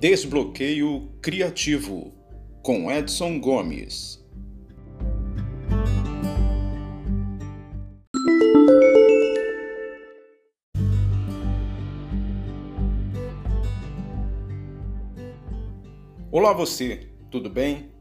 Desbloqueio Criativo, com Edson Gomes. Olá você, tudo bem?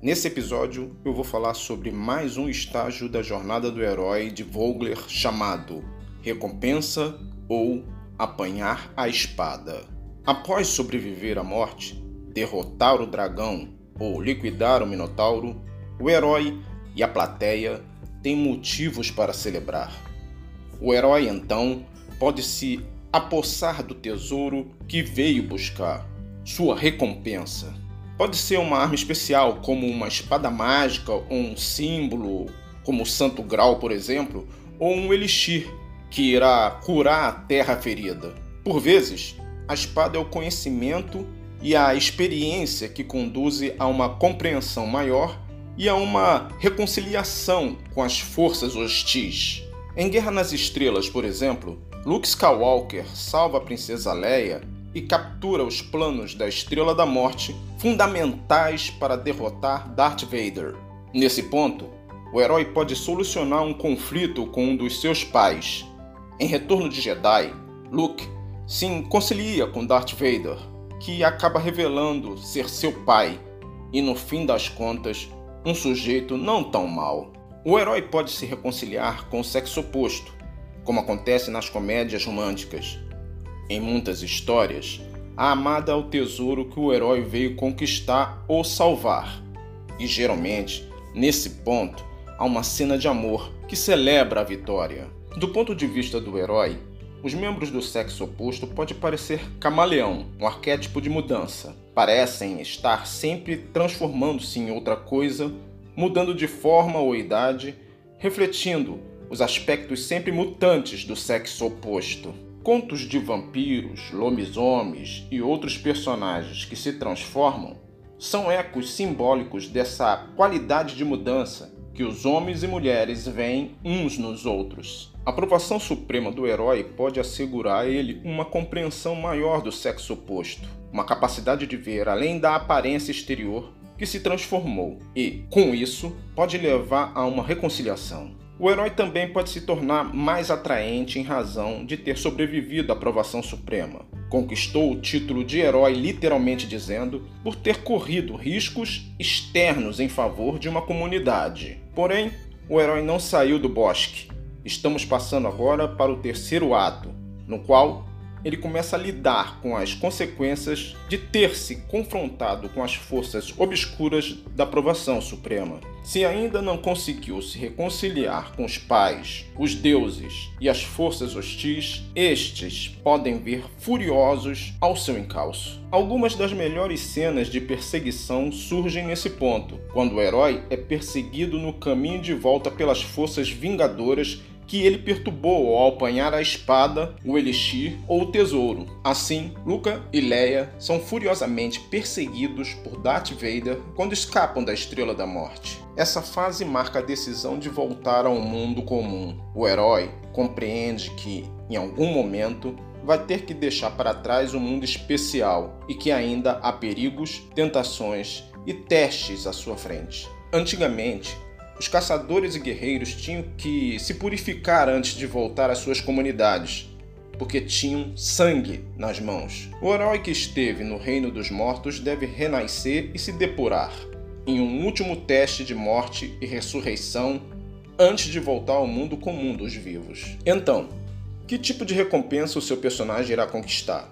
Nesse episódio eu vou falar sobre mais um estágio da jornada do herói de Vogler chamado Recompensa ou Apanhar a Espada. Após sobreviver à morte, derrotar o dragão ou liquidar o minotauro, o herói e a plateia têm motivos para celebrar. O herói então pode se apossar do tesouro que veio buscar, sua recompensa. Pode ser uma arma especial, como uma espada mágica ou um símbolo, como o Santo Grau, por exemplo, ou um elixir que irá curar a terra ferida. Por vezes, a espada é o conhecimento e a experiência que conduzem a uma compreensão maior e a uma reconciliação com as forças hostis. Em Guerra nas Estrelas, por exemplo, Luke Skywalker salva a princesa Leia e captura os planos da Estrela da Morte, fundamentais para derrotar Darth Vader. Nesse ponto, o herói pode solucionar um conflito com um dos seus pais. Em Retorno de Jedi, Luke se concilia com Darth Vader, que acaba revelando ser seu pai e, no fim das contas, um sujeito não tão mau. O herói pode se reconciliar com o sexo oposto, como acontece nas comédias românticas. Em muitas histórias, a amada é o tesouro que o herói veio conquistar ou salvar, e geralmente, nesse ponto, há uma cena de amor que celebra a vitória. Do ponto de vista do herói, os membros do sexo oposto pode parecer camaleão, um arquétipo de mudança. Parecem estar sempre transformando-se em outra coisa, mudando de forma ou idade, refletindo os aspectos sempre mutantes do sexo oposto. Contos de vampiros, lobisomens e outros personagens que se transformam são ecos simbólicos dessa qualidade de mudança que os homens e mulheres veem uns nos outros. A aprovação suprema do herói pode assegurar a ele uma compreensão maior do sexo oposto, uma capacidade de ver além da aparência exterior que se transformou e, com isso, pode levar a uma reconciliação. O herói também pode se tornar mais atraente em razão de ter sobrevivido à aprovação suprema. Conquistou o título de herói, literalmente dizendo, por ter corrido riscos externos em favor de uma comunidade. Porém, o herói não saiu do bosque Estamos passando agora para o terceiro ato, no qual ele começa a lidar com as consequências de ter se confrontado com as forças obscuras da aprovação suprema. Se ainda não conseguiu se reconciliar com os pais, os deuses e as forças hostis, estes podem vir furiosos ao seu encalço. Algumas das melhores cenas de perseguição surgem nesse ponto, quando o herói é perseguido no caminho de volta pelas forças vingadoras que ele perturbou ao apanhar a espada, o elixir ou o tesouro. Assim, Luca e Leia são furiosamente perseguidos por Darth Vader quando escapam da Estrela da Morte. Essa fase marca a decisão de voltar ao mundo comum. O herói compreende que, em algum momento, vai ter que deixar para trás o um mundo especial e que ainda há perigos, tentações e testes à sua frente. Antigamente, os caçadores e guerreiros tinham que se purificar antes de voltar às suas comunidades, porque tinham sangue nas mãos. O herói que esteve no reino dos mortos deve renascer e se depurar, em um último teste de morte e ressurreição antes de voltar ao mundo comum dos vivos. Então, que tipo de recompensa o seu personagem irá conquistar?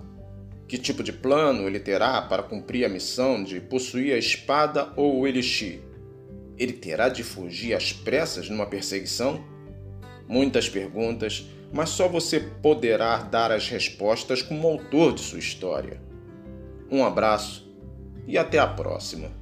Que tipo de plano ele terá para cumprir a missão de possuir a espada ou o elixir? Ele terá de fugir às pressas numa perseguição? Muitas perguntas, mas só você poderá dar as respostas como autor de sua história. Um abraço e até a próxima.